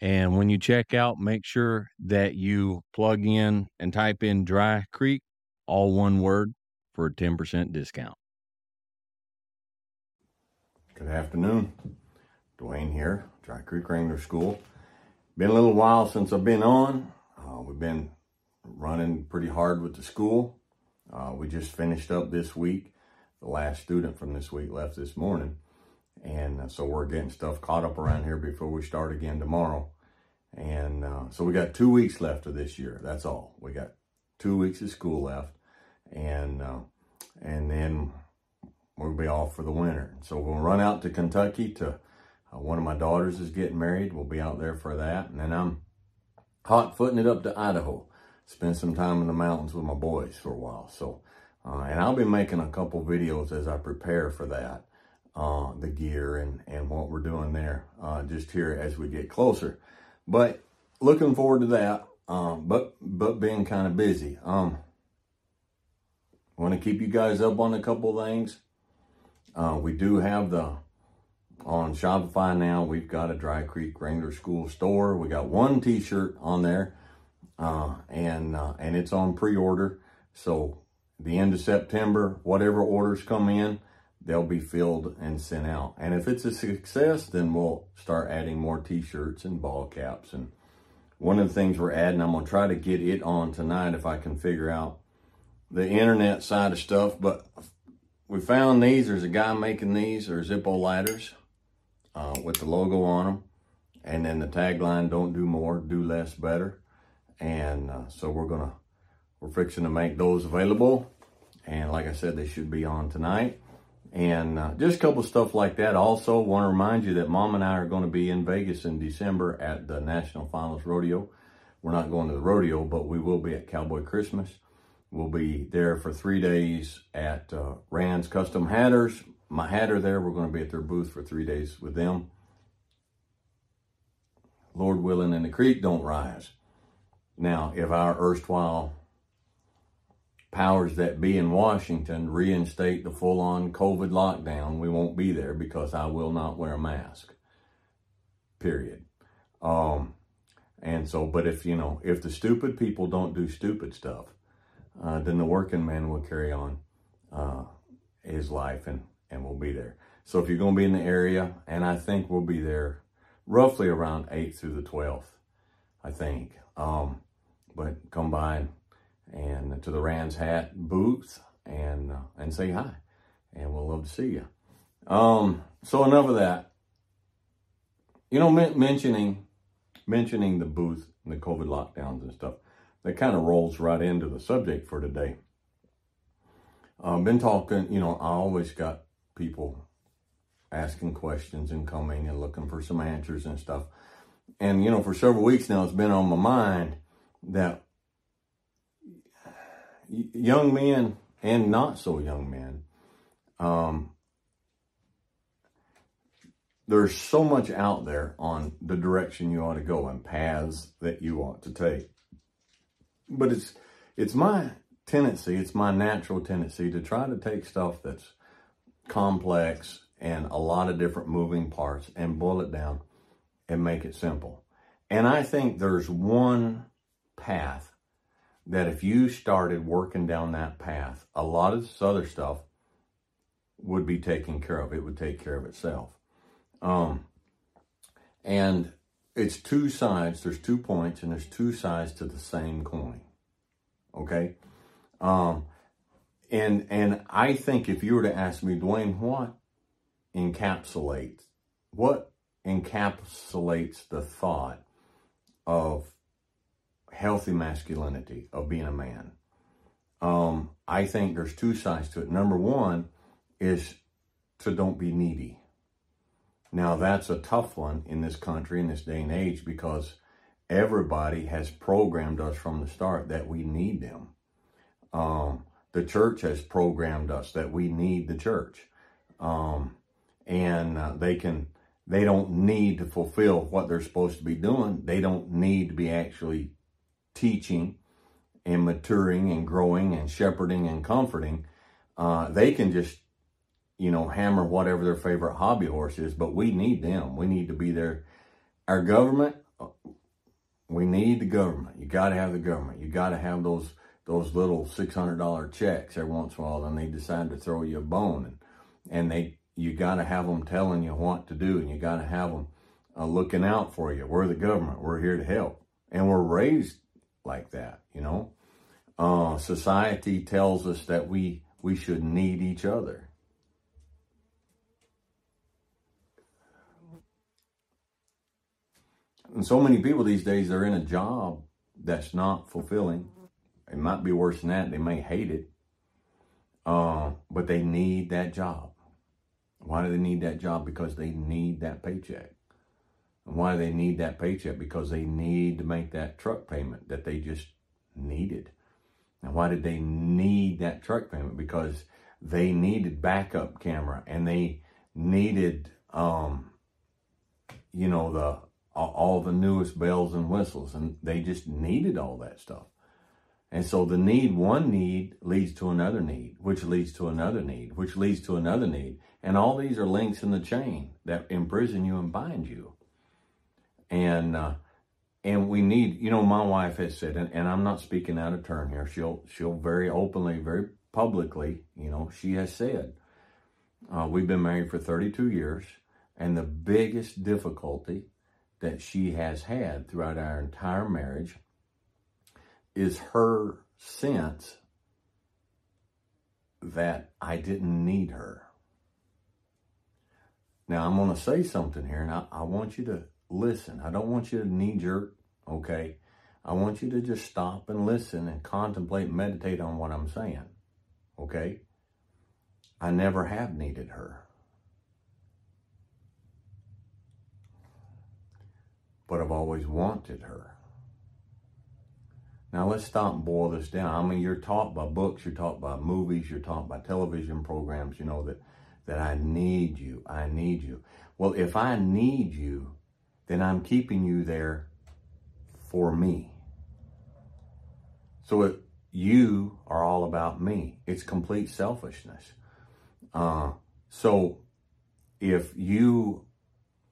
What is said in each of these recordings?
and when you check out, make sure that you plug in and type in Dry Creek, all one word, for a 10% discount. Good afternoon. Dewayne here, Dry Creek Wrangler School. Been a little while since I've been on. Uh, we've been running pretty hard with the school. Uh, we just finished up this week. The last student from this week left this morning. And uh, so we're getting stuff caught up around here before we start again tomorrow. And uh, so we got two weeks left of this year. That's all. We got two weeks of school left. And, uh, and then we'll be off for the winter. So we'll run out to Kentucky to, uh, one of my daughters is getting married. We'll be out there for that. And then I'm hot footing it up to Idaho. Spend some time in the mountains with my boys for a while. So, uh, and I'll be making a couple videos as I prepare for that uh, the gear and, and what we're doing there uh, just here as we get closer. But looking forward to that. Um, but but being kind of busy. Um, want to keep you guys up on a couple things. Uh, we do have the on Shopify now. We've got a Dry Creek Wrangler School store. We got one T-shirt on there, uh, and uh, and it's on pre-order. So the end of September, whatever orders come in, they'll be filled and sent out. And if it's a success, then we'll start adding more t-shirts and ball caps. And one of the things we're adding, I'm going to try to get it on tonight if I can figure out the internet side of stuff. But we found these. There's a guy making these. They're Zippo lighters uh, with the logo on them. And then the tagline, don't do more, do less, better. And uh, so we're going to, we're fixing to make those available. And like I said, they should be on tonight and uh, just a couple stuff like that. Also, want to remind you that Mom and I are going to be in Vegas in December at the National Finals Rodeo. We're not going to the rodeo, but we will be at Cowboy Christmas. We'll be there for three days at uh, Rand's Custom Hatters. My hatter there, we're going to be at their booth for three days with them. Lord willing, and the creek don't rise. Now, if our erstwhile powers that be in Washington reinstate the full on COVID lockdown, we won't be there because I will not wear a mask. Period. Um, and so, but if, you know, if the stupid people don't do stupid stuff, uh, then the working man will carry on uh, his life and, and we'll be there. So if you're going to be in the area, and I think we'll be there roughly around 8th through the 12th, I think. Um, but come by and to the Rand's Hat booth and uh, and say hi. And we'll love to see you. Um, so enough of that. You know, men- mentioning mentioning the booth and the COVID lockdowns and stuff, that kind of rolls right into the subject for today. Uh, been talking, you know, I always got people asking questions and coming and looking for some answers and stuff. And, you know, for several weeks now, it's been on my mind that young men and not so young men, um, there's so much out there on the direction you ought to go and paths that you ought to take. But it's it's my tendency, it's my natural tendency to try to take stuff that's complex and a lot of different moving parts and boil it down and make it simple. And I think there's one path that if you started working down that path, a lot of this other stuff would be taken care of. It would take care of itself. Um, and it's two sides. There's two points, and there's two sides to the same coin. Okay, um, and and I think if you were to ask me, Dewayne, what encapsulates what encapsulates the thought of healthy masculinity of being a man? Um, I think there's two sides to it. Number one is to don't be needy. Now, that's a tough one in this country, in this day and age, because everybody has programmed us from the start that we need them. Um, the church has programmed us that we need the church. Um, and uh, they can, they don't need to fulfill what they're supposed to be doing. They don't need to be actually teaching and maturing and growing and shepherding and comforting. Uh, they can just you know, hammer whatever their favorite hobby horse is, but we need them. We need to be there. Our government, we need the government. You got to have the government. You got to have those those little six hundred dollar checks every once in a while. Then they decide to throw you a bone, and and they you got to have them telling you what to do, and you got to have them uh, looking out for you. We're the government. We're here to help, and we're raised like that. You know, uh, society tells us that we we should need each other And so many people these days, they're in a job that's not fulfilling. It might be worse than that. They may hate it. Uh, but they need that job. Why do they need that job? Because they need that paycheck. And why they need that paycheck? Because they need to make that truck payment that they just needed. And why did they need that truck payment? Because they needed backup camera and they needed, um, you know, the all the newest bells and whistles, and they just needed all that stuff. And so the need, one need leads to another need, which leads to another need, which leads to another need. And all these are links in the chain that imprison you and bind you. And, uh, and we need, you know, my wife has said, and, and I'm not speaking out of turn here. She'll, she'll very openly, very publicly, you know, she has said, uh, we've been married for 32 years. And the biggest difficulty that she has had throughout our entire marriage is her sense that I didn't need her. Now, I'm going to say something here, and I, I, want you to listen. I don't want you to knee jerk, okay? I want you to just stop and listen and contemplate, meditate on what I'm saying, okay? I never have needed her. but I've always wanted her. Now let's stop and boil this down. I mean, you're taught by books, you're taught by movies, you're taught by television programs, you know, that, that I need you, I need you. Well, if I need you, then I'm keeping you there for me. So it, you are all about me. It's complete selfishness. Uh, so if you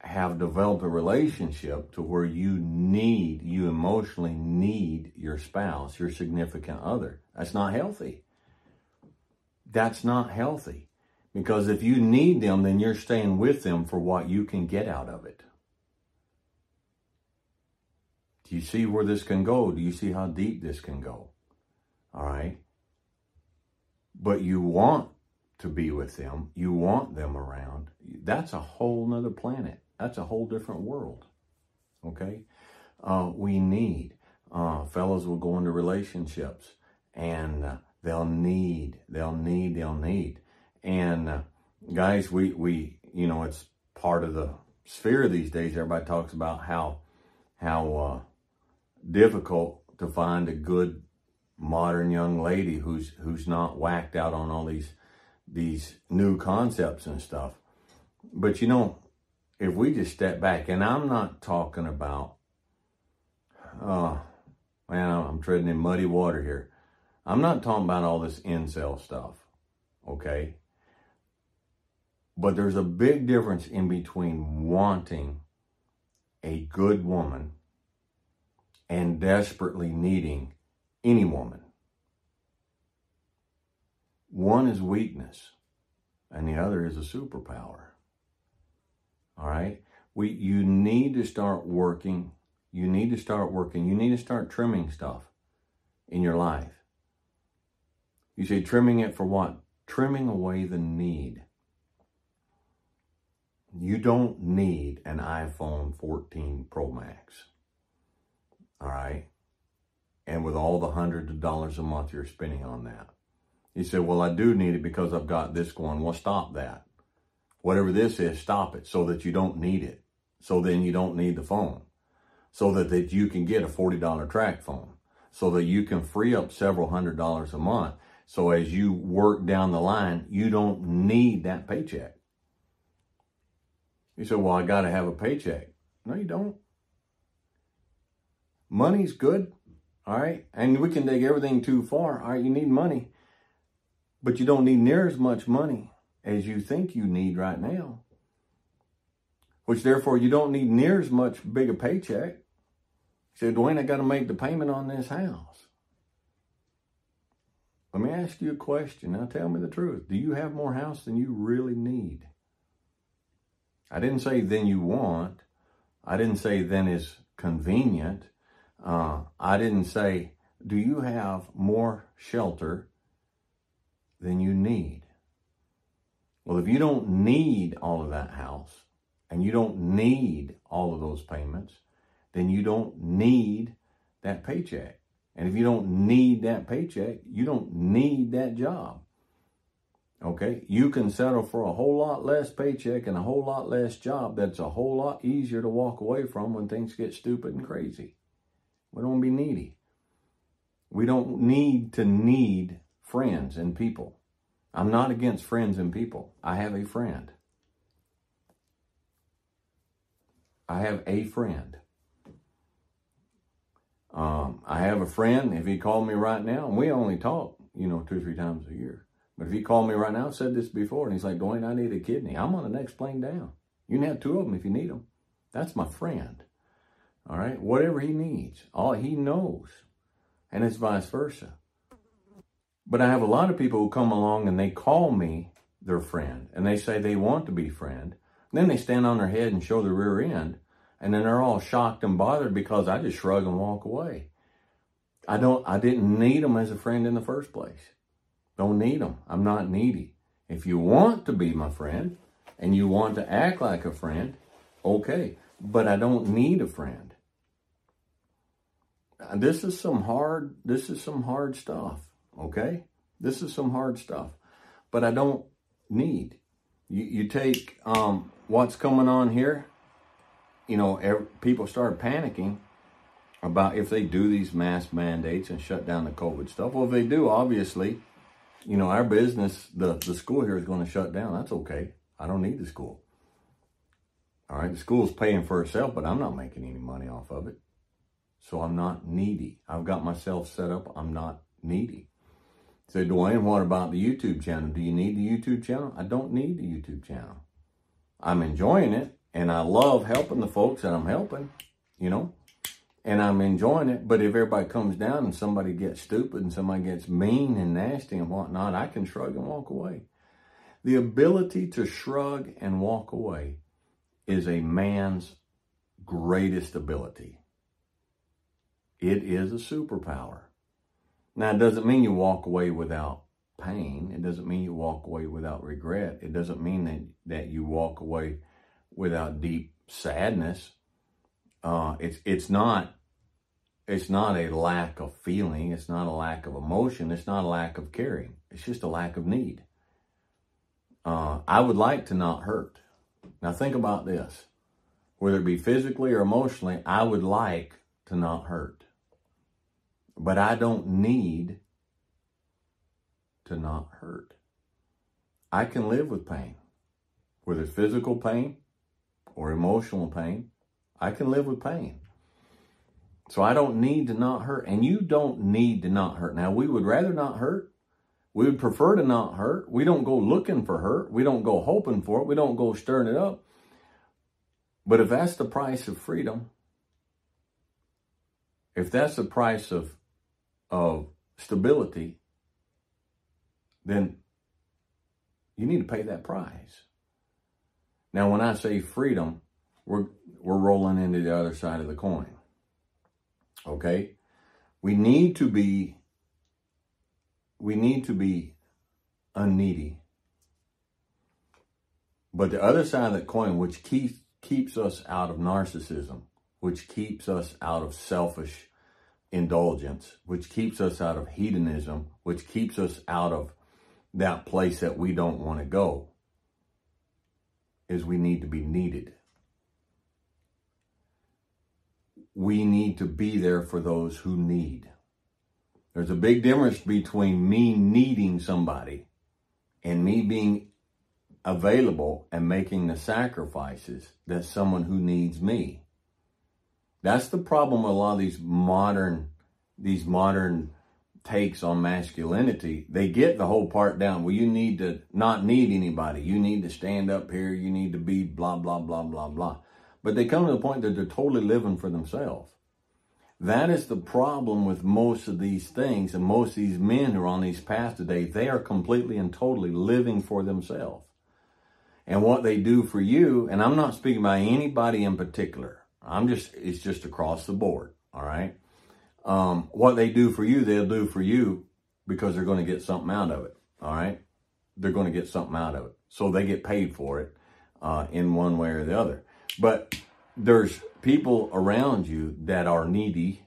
have developed a relationship to where you need, you emotionally need your spouse, your significant other. That's not healthy. That's not healthy. Because if you need them, then you're staying with them for what you can get out of it. Do you see where this can go? Do you see how deep this can go? All right. But you want to be with them. You want them around. That's a whole nother planet. That's a whole different world. Okay? Uh, we need, uh, fellows will go into relationships and uh, they'll need, they'll need, they'll need. And uh, guys, we, we, you know, it's part of the sphere these days. Everybody talks about how, how uh, difficult to find a good modern young lady who's, who's not whacked out on all these, these new concepts and stuff. But you know, if we just step back, and I'm not talking about, oh, man, I'm treading in muddy water here. I'm not talking about all this incel stuff, okay? But there's a big difference in between wanting a good woman and desperately needing any woman. One is weakness, and the other is a superpower. All right. We, you need to start working. You need to start working. You need to start trimming stuff in your life. You say trimming it for what? Trimming away the need. You don't need an iPhone 14 Pro Max. All right. And with all the hundreds of dollars a month you're spending on that. You say, well, I do need it because I've got this going. Well, stop that. Whatever this is, stop it so that you don't need it. So then you don't need the phone. So that, that you can get a $40 TracFone. So that you can free up several hundred dollars a month. So as you work down the line, you don't need that paycheck. You say, well, I got to have a paycheck. No, you don't. Money's good. All right. And we can take everything too far. All right. You need money, but you don't need near as much money as you think you need right now. Which therefore you don't need near as much big a paycheck. Say, Dewayne, I got to make the payment on this house. Let me ask you a question. Now tell me the truth. Do you have more house than you really need? I didn't say then you want. I didn't say then is convenient. Uh, I didn't say, do you have more shelter than you need? Well, if you don't need all of that house and you don't need all of those payments, then you don't need that paycheck. And if you don't need that paycheck, you don't need that job. Okay, you can settle for a whole lot less paycheck and a whole lot less job that's a whole lot easier to walk away from when things get stupid and crazy. We don't be needy. We don't need to need friends and people. I'm not against friends and people. I have a friend. I have a friend. Um, I have a friend, if he called me right now, and we only talk, you know, two or three times a year. But if he called me right now, I've said this before, and he's like, Dewayne, I need a kidney. I'm on the next plane down. You can have two of them if you need them. That's my friend. All right. Whatever he needs, all he knows. And it's vice versa. But I have a lot of people who come along and they call me their friend and they say they want to be friend. And then they stand on their head and show the rear end. And then they're all shocked and bothered because I just shrug and walk away. I don't, I didn't need them as a friend in the first place. Don't need them. I'm not needy. If you want to be my friend and you want to act like a friend, okay. But I don't need a friend. This is some hard, this is some hard stuff, okay? This is some hard stuff. But I don't need. You, you take um, what's coming on here, you know, every, people start panicking about if they do these mask mandates and shut down the COVID stuff. Well, if they do, obviously, you know, our business, the, the school here is going to shut down. That's okay. I don't need the school. All right. The school's paying for itself, but I'm not making any money off of it. So I'm not needy. I've got myself set up. I'm not needy. Say, Dewayne, what about the YouTube channel? Do you need the YouTube channel? I don't need the YouTube channel. I'm enjoying it and I love helping the folks that I'm helping, you know and I'm enjoying it. But if everybody comes down and somebody gets stupid and somebody gets mean and nasty and whatnot, I can shrug and walk away. The ability to shrug and walk away is a man's greatest ability. It is a superpower. Now, it doesn't mean you walk away without pain. It doesn't mean you walk away without regret. It doesn't mean that, that you walk away without deep sadness. Uh, it's it's not it's not a lack of feeling. It's not a lack of emotion. It's not a lack of caring. It's just a lack of need. Uh, I would like to not hurt. Now think about this. Whether it be physically or emotionally, I would like to not hurt. But I don't need to not hurt. I can live with pain. Whether it's physical pain or emotional pain, I can live with pain. So I don't need to not hurt. And you don't need to not hurt. Now, we would rather not hurt. We would prefer to not hurt. We don't go looking for hurt. We don't go hoping for it. We don't go stirring it up. But if that's the price of freedom, if that's the price of, of stability, then you need to pay that price. Now, when I say freedom, we're we're rolling into the other side of the coin. Okay? We need to be we need to be unneedy. But the other side of the coin, which keeps keeps us out of narcissism, which keeps us out of selfish indulgence, which keeps us out of hedonism, which keeps us out of that place that we don't want to go, is we need to be needed. We need to be there for those who need. There's a big difference between me needing somebody and me being available and making the sacrifices that someone who needs me. That's the problem with a lot of these modern these modern takes on masculinity. They get the whole part down. Well, you need to not need anybody. You need to stand up here. You need to be blah blah blah blah blah. But they come to the point that they're totally living for themselves. That is the problem with most of these things and most of these men who are on these paths today. They are completely and totally living for themselves. And what they do for you, and I'm not speaking by anybody in particular. I'm just, it's just across the board. All right. Um, what they do for you, they'll do for you because they're going to get something out of it. All right. They're going to get something out of it. So they get paid for it, uh, in one way or the other. But there's people around you that are needy.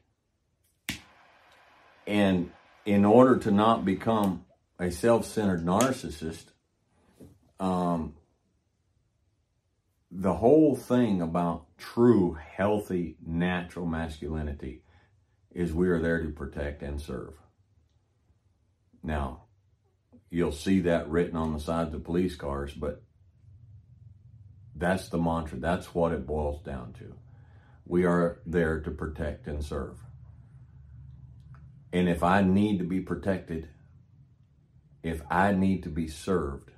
And in order to not become a self centered narcissist, um, the whole thing about true, healthy, natural masculinity is we are there to protect and serve. Now, you'll see that written on the sides of police cars, but that's the mantra. That's what it boils down to. We are there to protect and serve. And if I need to be protected, if I need to be served,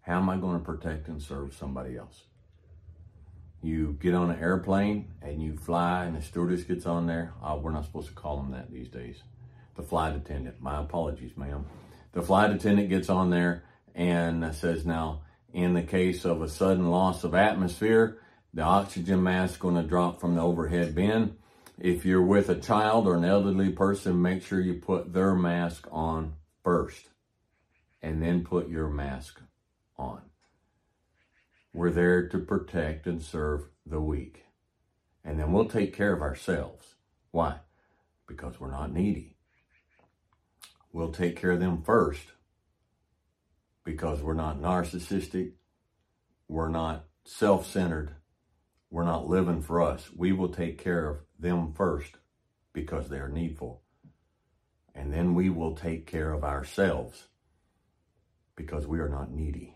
how am I going to protect and serve somebody else? You get on an airplane and you fly, and the stewardess gets on there. Oh, we're not supposed to call them that these days. The flight attendant. My apologies, ma'am. The flight attendant gets on there and says, Now, in the case of a sudden loss of atmosphere, the oxygen mask going to drop from the overhead bin. If you're with a child or an elderly person, make sure you put their mask on first and then put your mask on. We're there to protect and serve the weak. And then we'll take care of ourselves. Why? Because we're not needy. We'll take care of them first because we're not narcissistic. We're not self centered we're not living for us. We will take care of them first because they are needful. And then we will take care of ourselves because we are not needy.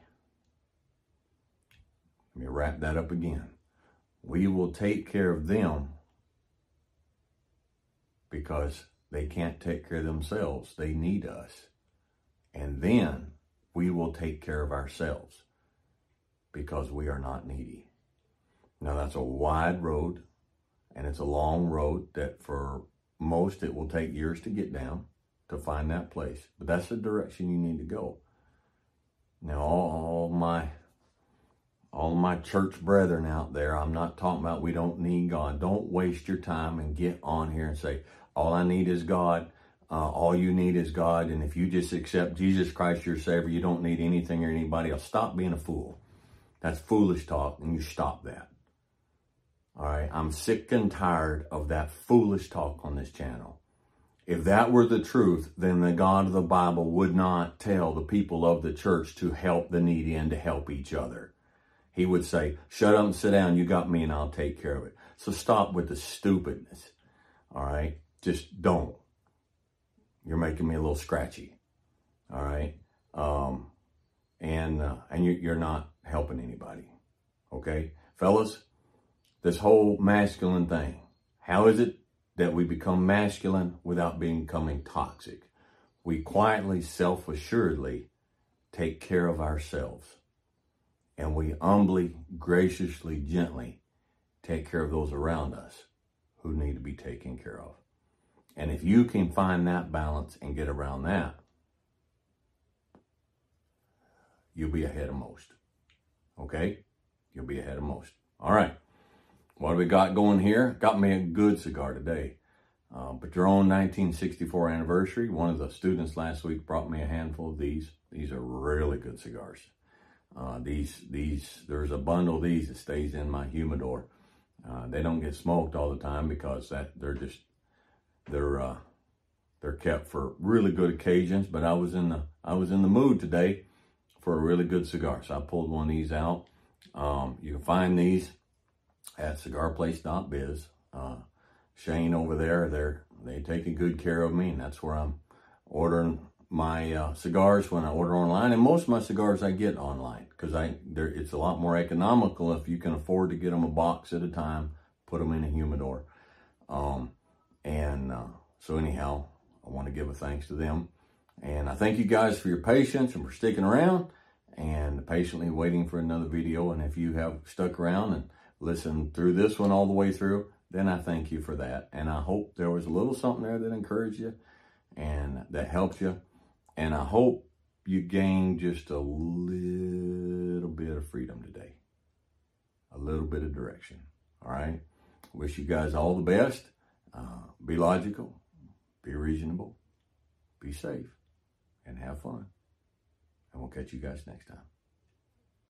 Let me wrap that up again. We will take care of them because they can't take care of themselves. They need us. And then we will take care of ourselves because we are not needy. Now that's a wide road and it's a long road that for most it will take years to get down to find that place. But that's the direction you need to go. Now all my all my church brethren out there, I'm not talking about we don't need God. Don't waste your time and get on here and say, all I need is God. Uh, all you need is God. And if you just accept Jesus Christ your Savior, you don't need anything or anybody else. Stop being a fool. That's foolish talk, and you stop that. All right. I'm sick and tired of that foolish talk on this channel. If that were the truth, then the God of the Bible would not tell the people of the church to help the needy and to help each other. He would say, shut up and sit down. You got me and I'll take care of it. So stop with the stupidness. All right. Just don't. You're making me a little scratchy. All right. Um, and, uh, and you, you're not helping anybody. Okay. Fellas, this whole masculine thing. How is it that we become masculine without becoming toxic? We quietly, self assuredly take care of ourselves. And we humbly, graciously, gently take care of those around us who need to be taken care of. And if you can find that balance and get around that, you'll be ahead of most. Okay? You'll be ahead of most. All right. what do we got going here? Got me a good cigar today. Uh, Padron 1964 anniversary. One of the students last week brought me a handful of these. These are really good cigars. Uh, these, these, there's a bundle of these that stays in my humidor. Uh, they don't get smoked all the time because that they're just, they're, uh, they're kept for really good occasions. But I was in the, I was in the mood today for a really good cigar. So I pulled one of these out. Um, you can find these at cigarplace.biz. Uh, Shane over there, they're they taking good care of me, and that's where I'm ordering my uh, cigars when I order online. And most of my cigars I get online because I there it's a lot more economical if you can afford to get them a box at a time, put them in a humidor. Um, and uh, so anyhow, I want to give a thanks to them. And I thank you guys for your patience and for sticking around and patiently waiting for another video. And if you have stuck around and listened through this one all the way through, then I thank you for that. And I hope there was a little something there that encouraged you and that helped you. And I hope you gain just a little bit of freedom today, a little bit of direction. All right. Wish you guys all the best. Uh, be logical, be reasonable, be safe, and have fun. And we'll catch you guys next time.